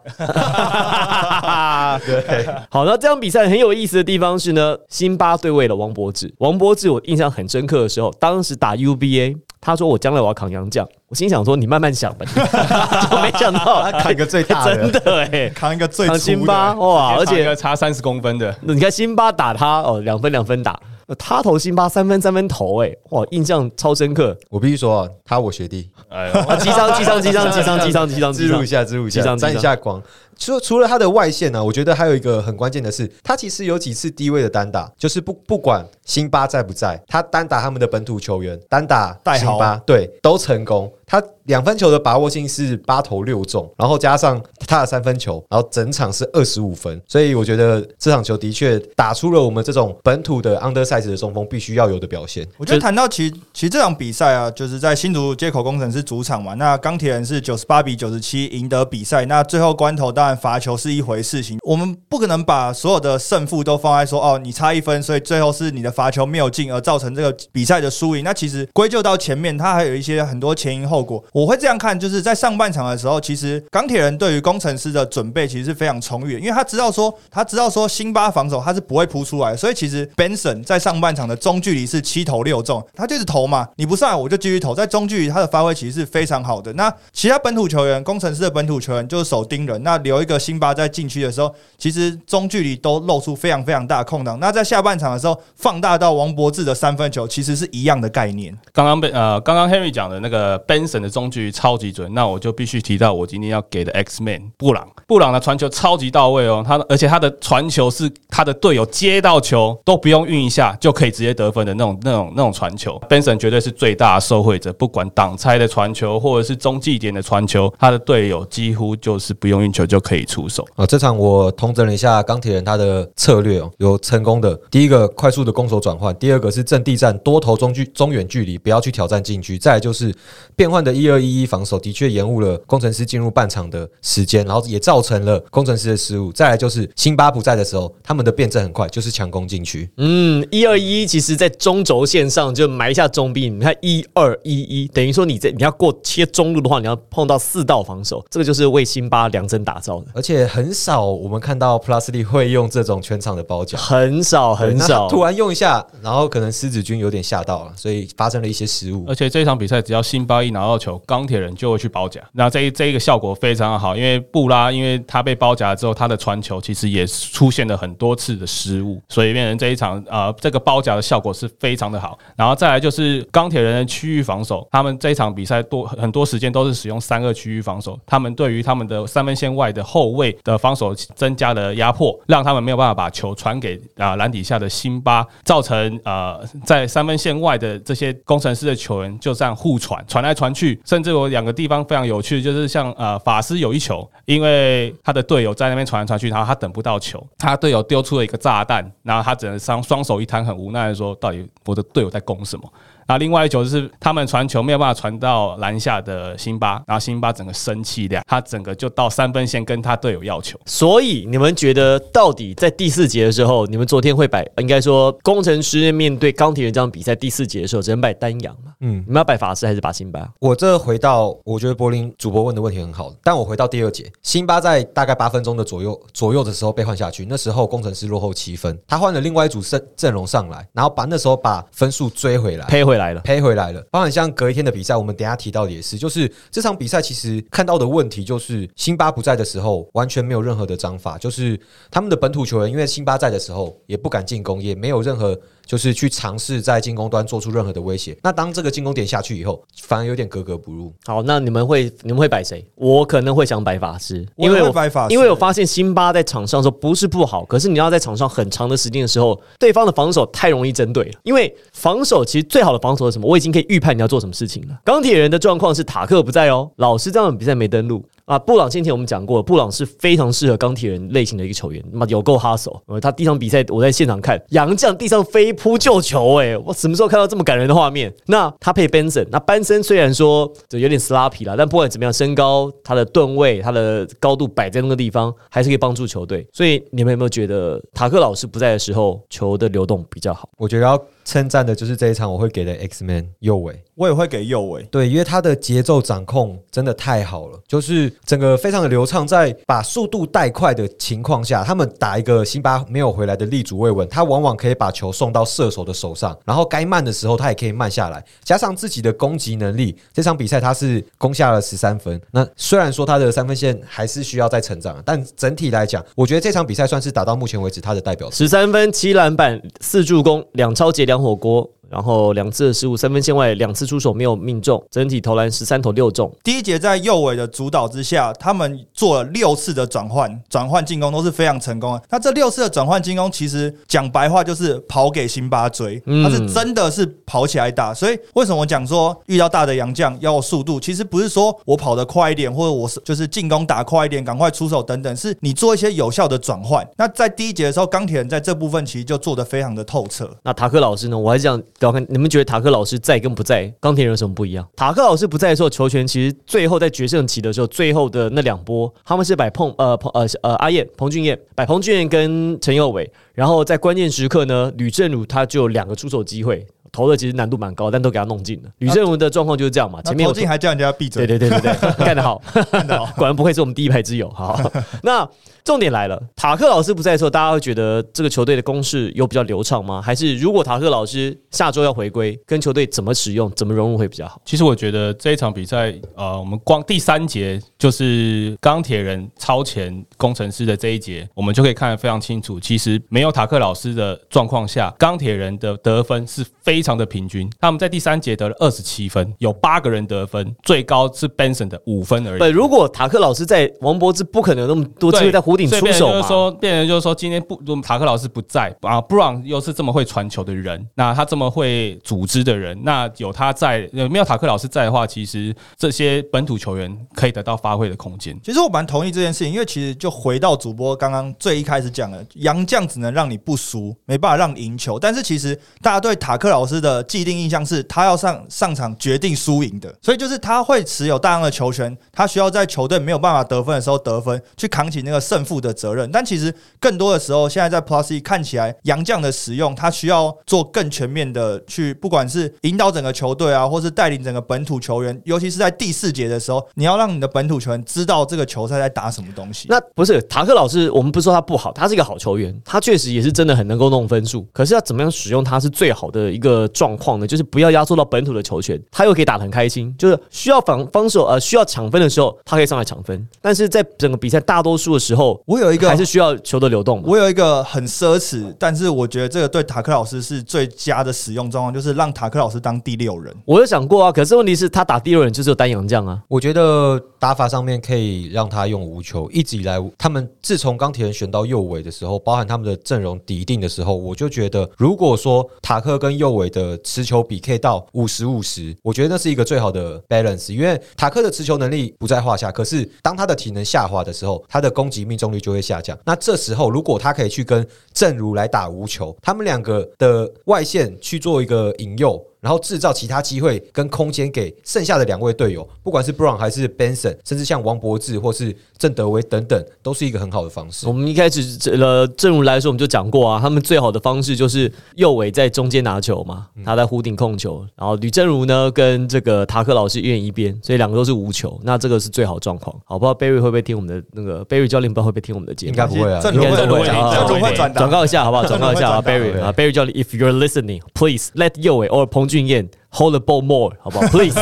对，好，那这场比赛很有意思的地方是呢，辛巴对位了王柏志。王柏志我印象很深刻的时候，当时打 UBA，他说我将来我要扛洋将，我心想说你慢慢想吧，就没想到
他扛一个最大的。
真的哎、
扛一个最
辛巴，哇，而且
差差三十公分的，
你看辛巴打他哦，两分两分打。呃他投辛巴三分三分投，哎，哇，印象超深刻
我必须说啊，他我学弟，
哎呦，
啊！机商机商机商 机商机商机商机商
植入一，下，植入一下，沾一下光。除除了他的外线呢、我觉得还有一个很关键的是，他其实有几次低位的单打，就是不不管辛巴在不在，他单打他们的本土球员，单打辛巴，对，都成功。他两分球的把握性是八投六中，然后加上他的三分球，然后整场是二十五分，所以我觉得这场球的确打出了我们这种本土的 undersize 的中锋必须要有的表现。
我觉得谈到其其实这场比赛啊，就是在新竹接口工程师主场嘛，那钢铁人是九十八比九十七赢得比赛。那最后关头当然罚球是一回事情，我们不可能把所有的胜负都放在说哦，你差一分，所以最后是你的罚球没有进而造成这个比赛的输赢。那其实归咎到前面，它还有一些很多前因后果。我会这样看，就是在上半场的时候，其实钢铁人对于工程师的准备其实是非常充裕的，因为他知道说他知道说辛巴防守他是不会扑出来，所以其实 Benson 在上半场的中距离是七投六中，他就是投嘛，你不上来我就继续投，在中距离他的发挥其实是非常好的。那其他本土球员，工程师的本土球员就是守盯人，那留一个辛巴在禁区的时候，其实中距离都露出非常非常大的空档。那在下半场的时候，放大到王柏志的三分球，其实是一样的概念。
刚刚被呃，刚刚 Henry 讲的那个 Benson 的中距超级准，那我就必须提到我今天要给的 X Man 布朗，布朗的传球超级到位哦，他而且他的传球是他的队友接到球都不用运一下就可以直接得分的那种那种那种传球，Benson 绝对是最大的受惠者，不管挡拆的传球或者是中继点的传球，他的队友几乎就是不用运球就可以出手。
啊，这场我统整了一下钢铁人他的策略哦，有成功的。第一个快速的攻守转换，第二个是阵地战多投中距中远距离，不要去挑战禁区。再来就是变换的一二一一防守，的确延误了工程师进入半场的时间，然后也造成了工程师的失误。再来就是辛巴不在的时候，他们的辩证很快，就是强攻禁区。
嗯，一二一，其实在中轴线上就埋下中兵。你看一二一一，等于说你在你要过切中路的话，你要碰到四道防守，这个就是为辛巴量身打造的，
而且很少我们看到 Plus 力会用这种全场的包夹。
很少很少。
突然用一下，然后可能狮子军有点吓到了，所以发生了一些失误。
而且这一场比赛，只要辛巴一拿到球，钢铁人就会去包夹。那这一这一个效果非常好，因为布拉因为他被包夹之后，他的传球其实也出现了很多次的失误，所以变成这一场呃这个包夹的效果是非常的好。然后再来就是钢铁人的区域防守，他们这一场比赛多很多时间都是使用三个区域防守，他们对于他们的三分线外的后卫的防守增加了压迫，让他们没有办法把球传给啊、篮底下的辛巴，造成呃在三分线外的这些工程师的球员就这样互传，传来传去，甚至有两个地方非常有趣，就是像呃法师有一球，因为他的队友在那边传来传去，然后他等不到球，他队友丢出了一个炸弹，然后他只能双双手一摊，很无奈的说，到底我的队友在攻什么？那另外一球就是他们传球没有办法传到篮下的辛巴，然后辛巴整个生气的，他整个就到三分线跟他队友要球。
所以你们觉得，到底在第四节的时候，你们昨天会摆，应该说工程师面对钢铁人这场比赛第四节的时候，只能摆单阳嘛？
嗯
嗯，你们要摆法师还是把辛巴？
我这回到，我觉得柏林主播问的问题很好，但我回到第二节，辛巴在大概八分钟的左右左右的时候被换下去，那时候工程师落后七分，他换了另外一组阵阵容上来，然后把那时候把分数追回来。
赔回回来了。
赔回来了，包含像隔一天的比赛，我们等下提到的也是，就是这场比赛其实看到的问题就是辛巴不在的时候，完全没有任何的章法，就是他们的本土球员因为辛巴在的时候也不敢进攻，也没有任何就是去尝试在进攻端做出任何的威胁。那当这个进攻点下去以后，反而有点格格不入。
好，那你们会你们会摆谁？我可能会想摆法师，因为我
会摆法师
因为我发现辛巴在场上的时候不是不好，可是你要在场上很长的时间的时候，对方的防守太容易针对了。因为防守其实最好的防守是什么？我已经可以预判你要做什么事情了。钢铁人的状况是塔克不在哦，老师这场比赛没登录。啊，布朗先前我们讲过，布朗是非常适合钢铁人类型的一个球员，那么有够哈手。呃，他第一场比赛我在现场看，杨将地上飞扑救球、欸，我什么时候看到这么感人的画面？那他配 Benson，那班森虽然说就有点 sloppy 啦，但不管怎么样，身高、他的吨位、他的高度摆在那个地方，还是可以帮助球队。所以你们有没有觉得塔克老师不在的时候，球的流动比较好？
我觉得要称赞的就是这一场，我会给的 X Man 右尾。
我也会给右尾。
对，因为他的节奏掌控真的太好了，就是整个非常的流畅，在把速度带快的情况下，他们打一个辛巴没有回来的立足未稳，他往往可以把球送到射手的手上，然后该慢的时候他也可以慢下来，加上自己的攻击能力，这场比赛他是攻下了十三分。那虽然说他的三分线还是需要再成长，但整体来讲，我觉得这场比赛算是打到目前为止他的代表作。
十三分、七篮板、四助攻、两超截、两火锅，然后两次的失误，三分线外两次出手没有命中，整体投篮十三投六中。
第一节在右尾的主导之下，他们做了六次的转换，转换进攻都是非常成功的。那这六次的转换进攻，其实讲白话就是跑给辛巴追，
嗯
他是真的是跑起来打。所以为什么我讲说遇到大的洋将要有速度，其实不是说我跑得快一点，或者我是就是进攻打快一点，赶快出手等等，是你做一些有效的转换。那在第一节的时候，钢铁人在这部分其实就做得非常的透彻。
那塔克老师呢？我还是想聊看，你们觉得塔克老师在跟不在，钢铁人有什么不一样？塔克老师不在的时候，球权其实最后在决胜期的时候，最后的那两波，他们是摆碰呃彭呃呃阿燕彭俊彦摆彭俊彦跟陈佑伟，然后在关键时刻呢，吕正儒他就有两个出手机会，投的其实难度蛮高，但都给他弄进了。吕正儒的状况就是这样嘛，前面有
投进还叫人家闭嘴
对，对对对对，干得好，干得好，果然不愧是我们第一排之友。好，那重点来了，塔克老师不在的时候，大家会觉得这个球队的攻势有比较流畅吗？还是如果塔克老师下周要回归，跟球队怎么使用、怎么融入会比较好？
其实我觉得这一场比赛，呃，我们光第三节就是钢铁人超前工程师的这一节，我们就可以看得非常清楚。其实没有塔克老师的状况下，钢铁人的得分是非常的平均。他们在第三节得了二十七分，有八个人得分，最高是 Benson 的五分而已。
对，如果塔克老师在，王柏芝不可能有那么多机会
对
在弧顶
所以
出手嘛。
变就是说，变成就是说，今天不，如果塔克老师不在啊，Brown 又是这么会传球的人，那他这么会组织的人，那有他在，呃没有塔克老师在的话，其实这些本土球员可以得到发挥的空间。
其实我蛮同意这件事情，因为其实就回到主播刚刚最一开始讲的，杨将只能让你不输，没办法让你赢球。但是其实大家对塔克老师的既定印象是他要上上场决定输赢的，所以就是他会持有大量的球权，他需要在球队没有办法得分的时候得分，去扛起那个胜负的责任。但其实更多的时候，现在在 Plus E 看起来，杨将的使用他需要做更全面的去，不管是引导整个球队啊，或是带领整个本土球员，尤其是在第四节的时候，你要让你的本土球员知道这个球赛在打什么东西。
那不是塔克老师，我们不说他不好，他是一个好球员，他确实也是真的很能够弄分数。可是要怎么样使用他是最好的一个状况呢？就是不要压缩到本土的球权，他又可以打得很开心。就是需要防防守呃需要抢分的时候，他可以上来抢分。但是在整个比赛大多数的时候，
我有一个
还是需要球的流动嘛。
我有一个很奢侈，但是我觉得这个对塔克老师是最佳的使用状况，就是让塔克老师当第六人。
我有想过啊，可是问题是，他打第六人就是有单阳将啊。
我觉得打法上面可以让他用无球。一直以来，他们自从钢铁人选到右尾的时候，包含他们的阵容底定的时候，我就觉得，如果说塔克跟右尾的持球比可以到五十五十，我觉得那是一个最好的 balance。因为塔克的持球能力不在话下，可是当他的体能下滑的时候，他的攻击命中率就会下降。那这时候，如果他可以去跟正如来打无球，他们两个的外线去做一个引诱。然后制造其他机会跟空间给剩下的两位队友，不管是 Brown 还是 Benson，甚至像王柏志或是郑德威等等，都是一个很好的方式
我。们一开始呃，正如来说，我们就讲过啊，他们最好的方式就是右尾在中间拿球嘛，他在弧顶控球，然后吕正如呢跟这个塔克老师一人一边，所以两个都是无球，那这个是最好状况。好，不知道 Barry 会不会听我们的那个 Barry 教练，不知道会不会听我们的节目？
应该不会啊
应该不会啊
转达
转告一下好不好？转告一下啊，Barry 啊，Barry 教练，If you're listening, please let 右尾 or 彭俊彦 hold the ball more，好不好？Please，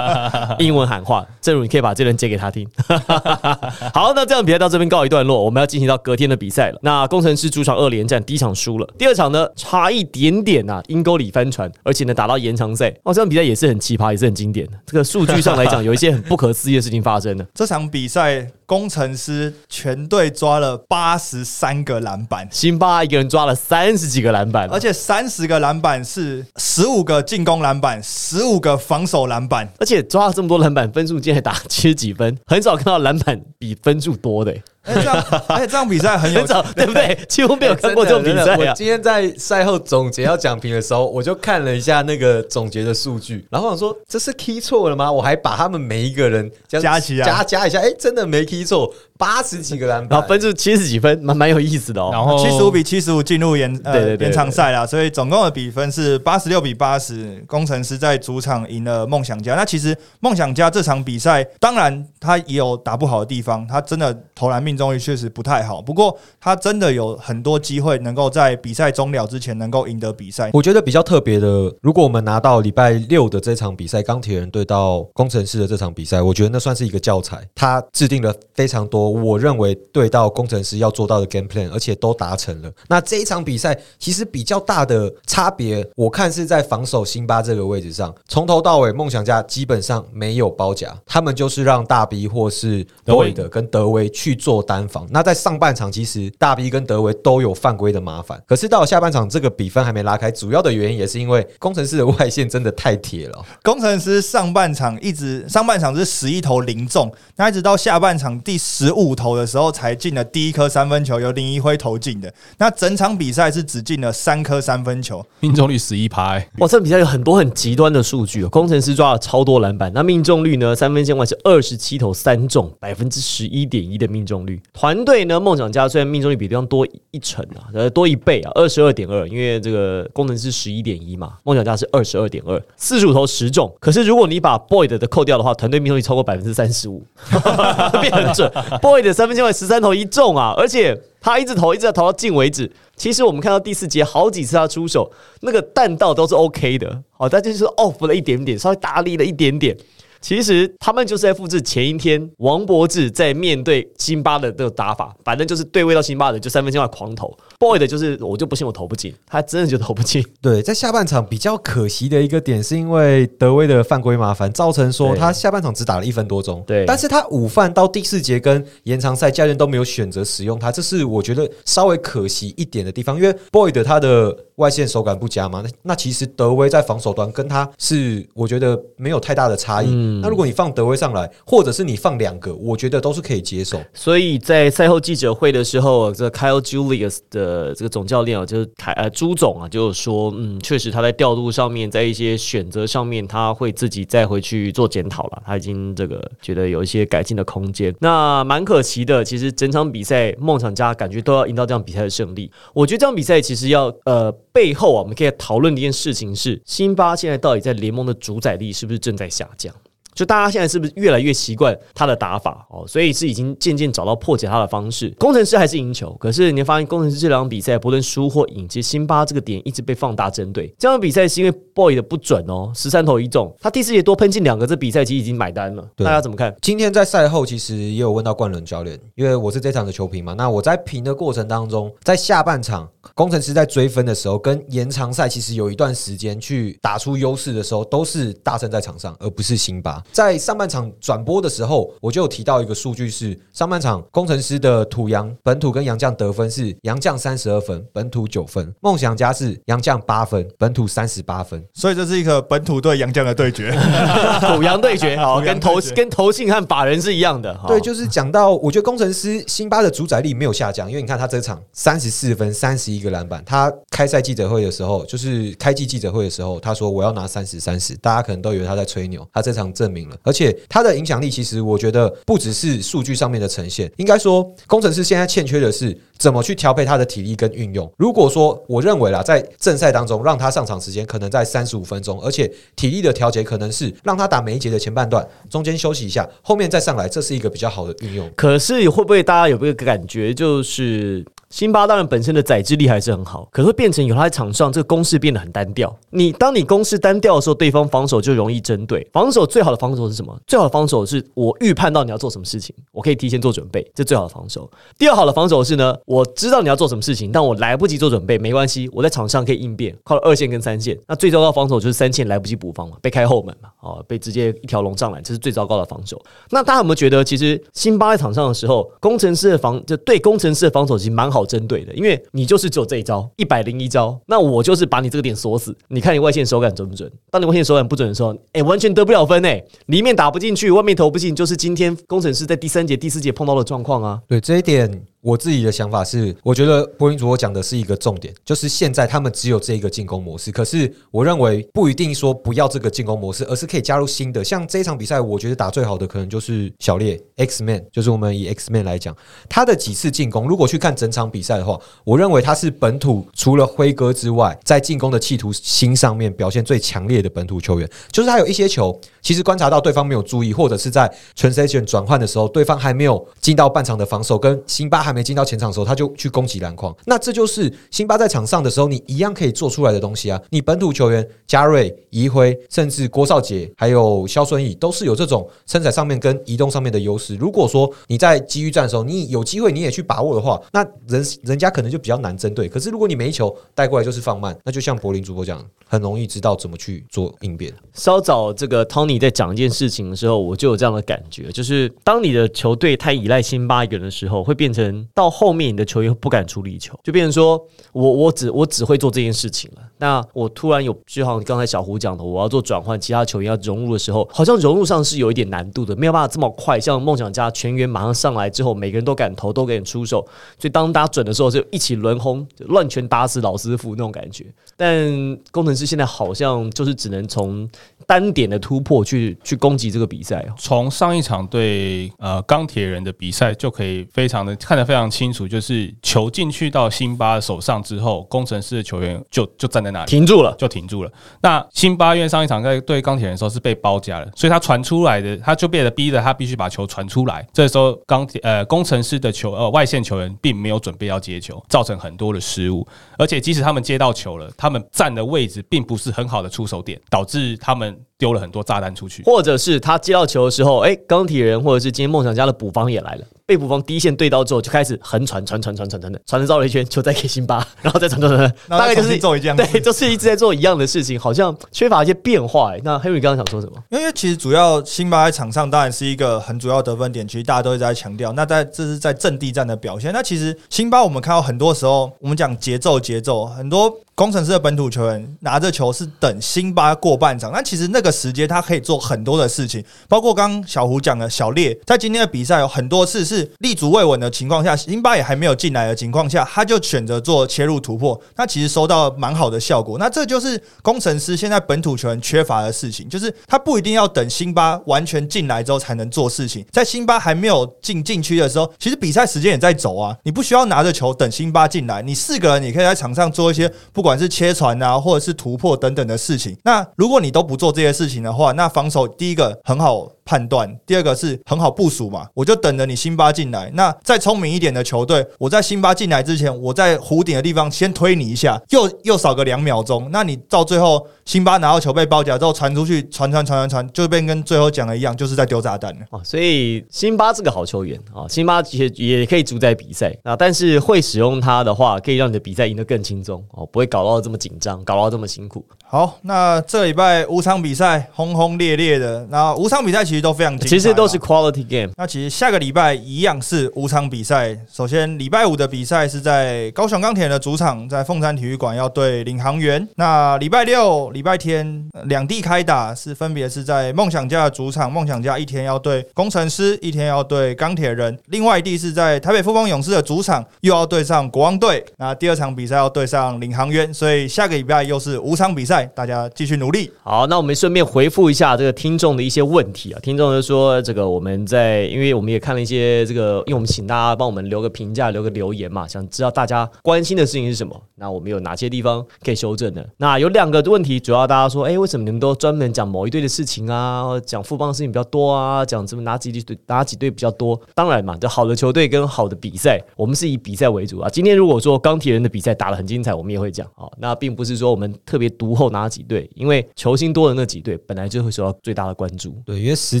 英文喊话，正如你可以把这轮借给他听。好，那这样比赛到这边告一段落，我们要进行到隔天的比赛了。那工程师主场二连战，第一场输了，第二场呢差一点点呐、阴沟里翻船，而且呢打到延长赛。哦，这场比赛也是很奇葩，也是很经典的。这个数据上来讲，有一些很不可思议的事情发生了。
这场比赛，工程师全队抓了八十三个篮板，
辛巴一个人抓了三十几个篮板，
而且三十个篮板是十五个进攻篮板，十五个防守篮板。
而且抓了这么多篮板，分数竟然打七十几分，很少看到篮板比分数多的、
而且这样，而且这场比赛很有
对不对？几乎没有看过这种比赛啊。
我今天在赛后总结要讲评的时候，我就看了一下那个总结的数据，然后我想说这是 key 错了吗？我还把他们每一个人
加起来
加加一下，哎，真的没 key 错，八十几个篮板，
然后分数七十几分，蛮蛮有意思的哦。
然后
七十五比七十五进入延呃
对对对
延长赛啦，所以总共的比分是八十六比八十，工程师在主场赢了梦想家。那其实梦想家这场比赛，当然他也有打不好的地方，他真的投篮命命中率确实不太好，不过他真的有很多机会能够在比赛终了之前能够赢得比赛。
我觉得比较特别的，如果我们拿到礼拜六的这场比赛，钢铁人对到工程师的这场比赛，我觉得那算是一个教材。他制定了非常多我认为对到工程师要做到的 game plan，而且都达成了。那这一场比赛其实比较大的差别，我看是在防守辛巴这个位置上，从头到尾梦想家基本上没有包夹，他们就是让大 B 或是
德维
韦德跟德威去做单防。那在上半场，其实大 B 跟德维都有犯规的麻烦，可是到了下半场，这个比分还没拉开，主要的原因也是因为工程师的外线真的太铁了。
工程师上半场一直上半场是十一投零中，那一直到下半场第十五投的时候才进了第一颗三分球，由林一辉投进的。那整场比赛是只进了三颗三分球，
命中率十一趴，欸
哇，这场比赛有很多很极端的数据哦。工程师抓了超多篮板，那命中率呢？三分线外是二十七投三中，百分之十一点一的命中率。团队呢，梦想家虽然命中率比对方多一成啊，呃，多一倍啊，二十二点二，因为这个功能是十一点一嘛，梦想家是二十二点二，四十五投十中。可是如果你把 Boyd 的扣掉的话，团队命中率超过百分之三十五，变很准。Boyd 的三分线外十三投一中啊，而且他一直投，一直要投到进为止。其实我们看到第四节好几次他出手，那个弹道都是 OK 的，好，但就是 off 了一点点，稍微大力了一点点。其实他们就是在复制前一天王柏志在面对辛巴的那个打法，反正就是对位到辛巴的就三分线外狂投，boy 的就是我就不信我投不进，他真的就投不进。
对，在下半场比较可惜的一个点，是因为德威的犯规麻烦，造成说他下半场只打了一分多钟。
对
但是他午饭到第四节跟延长赛，教练都没有选择使用他，这是我觉得稍微可惜一点的地方。因为 boy 的他的外线手感不佳嘛，那那其实德威在防守端跟他是我觉得没有太大的差异。那如果你放德威上来，或者是你放两个，我觉得都是可以接受。
所以在赛后记者会的时候，这个 Kyle Julius 的这个总教练啊，就是凯呃朱总啊，就是说，嗯，确实他在调度上面，在一些选择上面，他会自己再回去做检讨了。他已经这个觉得有一些改进的空间。那蛮可惜的，其实整场比赛梦想家感觉都要赢到这场比赛的胜利。我觉得这场比赛其实要呃背后啊，我们可以讨论的一件事情是，辛巴现在到底在联盟的主宰力是不是正在下降？就大家现在是不是越来越习惯他的打法哦？所以是已经渐渐找到破解他的方式。工程师还是赢球，可是你会发现工程师这两场比赛不论输或赢，其实辛巴这个点一直被放大针对。这场比赛是因为 boy 的不准哦，十三投一中，他第四节多喷进两个，这比赛其实已经买单了。
对
大家怎么看？
今天在赛后其实也有问到冠伦教练，因为我是这场的球评嘛。那我在评的过程当中，在下半场工程师在追分的时候，跟延长赛其实有一段时间去打出优势的时候，都是大胜在场上，而不是辛巴。在上半场转播的时候，我就有提到一个数据是，上半场工程师的土洋本土跟洋将得分是洋将三十二分，本土九分；梦想家是洋将八分，本土三十八分。
所以这是一个本土对洋将的对决。
土洋对决，好，跟投跟投信和法人是一样的。好
对，就是讲到，我觉得工程师辛巴的主宰力没有下降，因为你看他这场三十四分、三十一个篮板，他开赛记者会的时候，就是开季记者会的时候，他说我要拿三十三十，大家可能都以为他在吹牛，他这场明了，而且他的影响力其实我觉得不只是数据上面的呈现，应该说工程师现在欠缺的是怎么去调配他的体力跟运用。如果说我认为啦，在正赛当中让他上场时间可能在三十五分钟，而且体力的调节可能是让他打每一节的前半段，中间休息一下，后面再上来，这是一个比较好的运用。
可是会不会大家有没有个感觉，就是辛巴当然本身的载制力还是很好，可是会变成有他在场上这个攻势变得很单调。你当你攻势单调的时候，对方防守就容易针对。防守最好的防守是什么？最好的防守是我预判到你要做什么事情，我可以提前做准备，这最好的防守。第二好的防守是呢，我知道你要做什么事情，但我来不及做准备，没关系，我在场上可以应变，靠二线跟三线。那最糟糕的防守就是三线来不及补防嘛，被开后门嘛，哦，被直接一条龙上来，这是最糟糕的防守。那大家有没有觉得，其实辛巴在场上的时候，工程师的防就对工程师的防守其实蛮好针对的，因为你就是只有这一招一百零一招，那我就是把你这个点锁死。你看你外线手感准不准？当你外线手感不准的时候，哎，完全得不了分哎，里面打不进去，外面投不进，就是今天工程师在第三节、第四节碰到的状况啊。
对这一点。我自己的想法是，我觉得波音主播讲的是一个重点，就是现在他们只有这一个进攻模式。可是我认为不一定说不要这个进攻模式，而是可以加入新的。像这一场比赛，我觉得打最好的可能就是小烈 X Man，就是我们以 X Man 来讲，他的几次进攻，如果去看整场比赛的话，我认为他是本土除了辉哥之外，在进攻的企图心上面表现最强烈的本土球员。就是他有一些球，其实观察到对方没有注意，或者是在 transition 转换的时候，对方还没有进到半场的防守，跟辛巴。还没进到前场的时候，他就去攻击篮筐。那这就是辛巴在场上的时候，你一样可以做出来的东西啊！你本土球员加瑞、移辉，甚至郭少杰，还有肖顺义，都是有这种身材上面跟移动上面的优势。如果说你在机遇战的时候，你有机会你也去把握的话，那人人家可能就比较难针对。可是如果你每一球带过来就是放慢，那就像柏林主播讲，很容易知道怎么去做应变。
稍早这个 Tony 在讲一件事情的时候，我就有这样的感觉，就是当你的球队太依赖辛巴一个人的时候，会变成。到后面，你的球员不敢出力球，就变成说我我只我只会做这件事情了。那我突然有，就好像刚才小胡讲的，我要做转换，其他球员要融入的时候，好像融入上是有一点难度的，没有办法这么快。像梦想家全员马上上来之后，每个人都敢投，都敢出手，所以当打准的时候，就一起轮轰，乱拳打死老师傅那种感觉。但工程师现在好像就是只能从单点的突破去去攻击这个比赛。
从上一场对呃钢铁人的比赛就可以非常的看得非常清楚，就是球进去到辛巴手上之后，工程师的球员就就站在那里
停住了，
就停住了。那辛巴因为上一场在对钢铁人的时候是被包夹了，所以他传出来的他就变得逼着他必须把球传出来。这时候钢铁呃工程师的球呃外线球员并没有准备要接球，造成很多的失误。而且即使他们接到球了，他他们站的位置并不是很好的出手点，导致他们丢了很多炸弹出去，
或者是他接到球的时候，哎，钢铁人或者是今天梦想家的补防也来了。被补防第一线对到之后，就开始横传传传传传传的，传绕了一圈，球再给辛巴，然后再传传传，
大概就是做一样，
对，就是一直在做一样的事情，好像缺乏一些变化。那 Henry 刚刚想说什么？
因为其实主要辛巴在场上当然是一个很主要得分点，其实大家都一直在强调。那在这是在阵地战的表现。那其实辛巴我们看到很多时候，我们讲节奏节奏，很多工程师的本土球员拿着球是等辛巴过半场，那其实那个时间他可以做很多的事情，包括刚小胡讲的小烈，在今天的比赛有很多次是立足未稳。的情况下，辛巴也还没有进来的情况下，他就选择做切入突破，他其实收到蛮好的效果。那这就是工程师现在本土球员缺乏的事情，就是他不一定要等辛巴完全进来之后才能做事情，在辛巴还没有进禁区的时候，其实比赛时间也在走啊，你不需要拿着球等辛巴进来，你四个人你可以在场上做一些不管是切传啊，或者是突破等等的事情。那如果你都不做这些事情的话，那防守第一个很好。判断，第二个是很好部署嘛，我就等着你辛巴进来。那再聪明一点的球队，我在辛巴进来之前，我在弧顶的地方先推你一下，又又少个两秒钟。那你到最后辛巴拿到球被包夹之后传出去，传传传传传，就变跟最后讲的一样，就是在丢炸弹了
啊。所以辛巴是个好球员啊，辛巴也也可以主宰比赛啊，但是会使用他的话，可以让你的比赛赢得更轻松哦，不会搞到这么紧张，搞到这么辛苦。
好，那这礼拜五场比赛轰轰烈烈的，那五场比赛其实都非常精彩，
其实都是 quality game。
那其实下个礼拜一样是五场比赛。首先礼拜五的比赛是在高雄钢铁的主场，在凤山体育馆要对领航员。那礼拜六、礼拜天两地开打，是分别是在梦想家的主场，梦想家一天要对工程师，一天要对钢铁人。另外一地是在台北富邦勇士的主场，又要对上国王队。那第二场比赛要对上领航员，所以下个礼拜又是五场比赛。大家继续努力。
好，那我们顺便回复一下这个听众的一些问题啊。听众就说，这个我们在，因为我们也看了一些这个，因为我们请大家帮我们留个评价，留个留言嘛，想知道大家关心的事情是什么。那我们有哪些地方可以修正的？那有两个问题，主要大家说，哎，为什么你们都专门讲某一队的事情啊？讲富邦的事情比较多啊？讲什么哪几队哪几队比较多？当然嘛，就好的球队跟好的比赛，我们是以比赛为主啊。今天如果说钢铁人的比赛打得很精彩，我们也会讲啊。那并不是说我们特别独后。哪几队？因为球星多的那几队，本来就会受到最大的关注。
对，因为时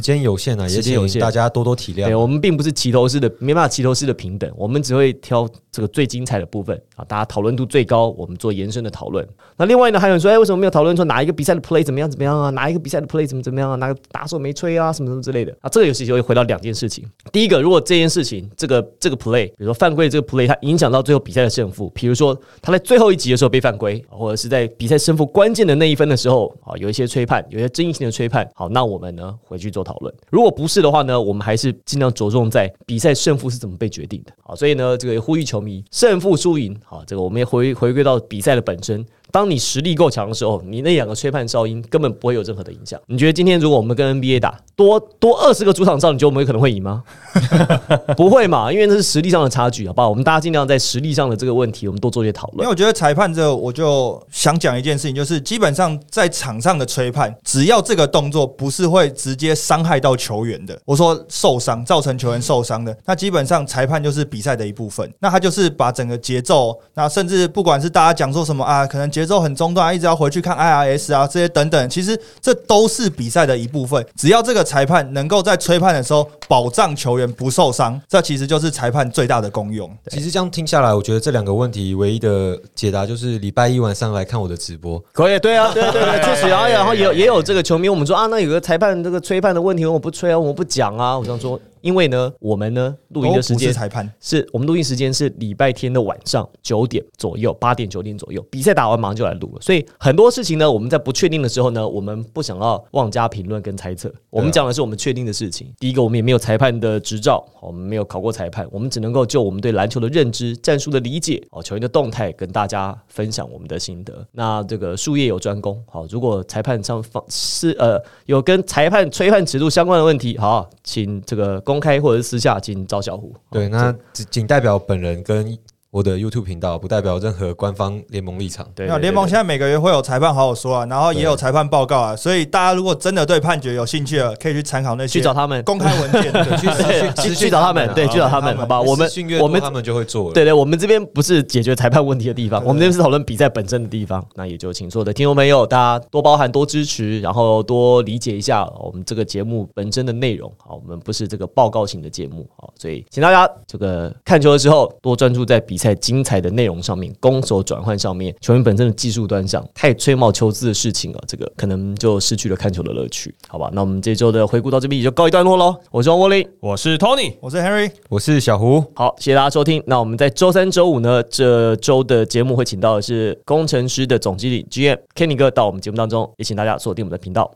间有限啊，也请大家多多体谅。
对，我们并不是期齐头式的，没办法齐头式的平等，我们只会挑这个最精彩的部分啊，大家讨论度最高，我们做延伸的讨论。那另外呢，还有人说，哎，为什么没有讨论说哪一个比赛的 play 怎么样怎么样啊？哪一个比赛的 play 怎么怎么样啊？哪个打手没吹啊？什么什么之类的啊？这个游戏就会回到两件事情。第一个，如果这件事情这个这个 play，比如说犯规这个 play，它影响到最后比赛的胜负，比如说他在最后一集的时候被犯规，或者是在比赛胜负关键的那一分的时候啊，有一些吹判，有一些争议性的吹判，好，那我们呢回去做讨论。如果不是的话呢，我们还是尽量着重在比赛胜负是怎么被决定的。好，所以呢，这个呼吁球迷胜负输赢，好，这个我们也回回归到比赛的本身。当你实力够强的时候，你那两个吹判哨音根本不会有任何的影响。你觉得今天如果我们跟 NBA 打，多多二十个主场哨，你觉得我们有可能会赢吗？不会嘛，因为那是实力上的差距，好不好？我们大家尽量在实力上的这个问题，我们多做些讨论。
因为我觉得裁判这，我就想讲一件事情，就是基本上在场上的吹判，只要这个动作不是会直接伤害到球员的，我说受伤造成球员受伤的，那基本上裁判就是比赛的一部分。那他就是把整个节奏，那甚至不管是大家讲说什么啊，可能节奏很中断，一直要回去看 IRS 啊这些等等，其实这都是比赛的一部分。只要这个裁判能够在吹判的时候保障球员不受伤，这其实就是裁判最大的功用。
其实这样听下来，我觉得这两个问题唯一的解答就是礼拜一晚上来看我的直播。
可以，对啊，对对对，确实啊，然后也有也有这个球迷，我们说啊，那有个裁判这个吹判的问题，我不吹啊，我不讲啊，我想说。因为呢，我们呢录音的时间
裁判
是我们录音时间是礼拜天的晚上九点左右，八点九点左右，比赛打完马上就来录了。所以很多事情呢，我们在不确定的时候呢，我们不想要妄加评论跟猜测。我们讲的是我们确定的事情。第一个，我们也没有裁判的执照，我们没有考过裁判，我们只能够就我们对篮球的认知、战术的理解、哦球员的动态跟大家分享我们的心得。那这个术业有专攻，好，如果裁判上方是呃有跟裁判吹判尺度相关的问题，好，请这个。公开或者是私下进行招小胡，
对，那仅仅代表本人跟。我的 YouTube 频道不代表任何官方联盟立场。
对，
那联盟现在每个月会有裁判好好说啊，然后也有裁判报告啊，所以大家如果真的对判决有兴趣了，可以去参考那些
去找他们
公开文件，
对，
去 去找他们，对，去找他们，好吧？我们
我们他们就会做。
对对，我们这边不是解决裁判问题的地方，我们这边是讨论比赛本身的地方。那也就请所有的听众朋友，大家多包含、多支持，然后多理解一下我们这个节目本身的内容。好，我们不是这个报告型的节目，好，所以请大家这个看球的时候多专注在比赛精彩的内。容上面，攻守转换上面，球员本身的技术端上，太吹毛求疵的事情啊，这个可能就失去了看球的乐趣，好吧？那我们这周的回顾到这边也就告一段落喽。我是王柏林，
我是 Tony，
我是 Henry，
我是小胡。
好，谢谢大家收听。那我们在周三、周五呢，这周的节目会请到的是工程师的总经理 GM Kenny 哥到我们节目当中，也请大家锁定我们的频道。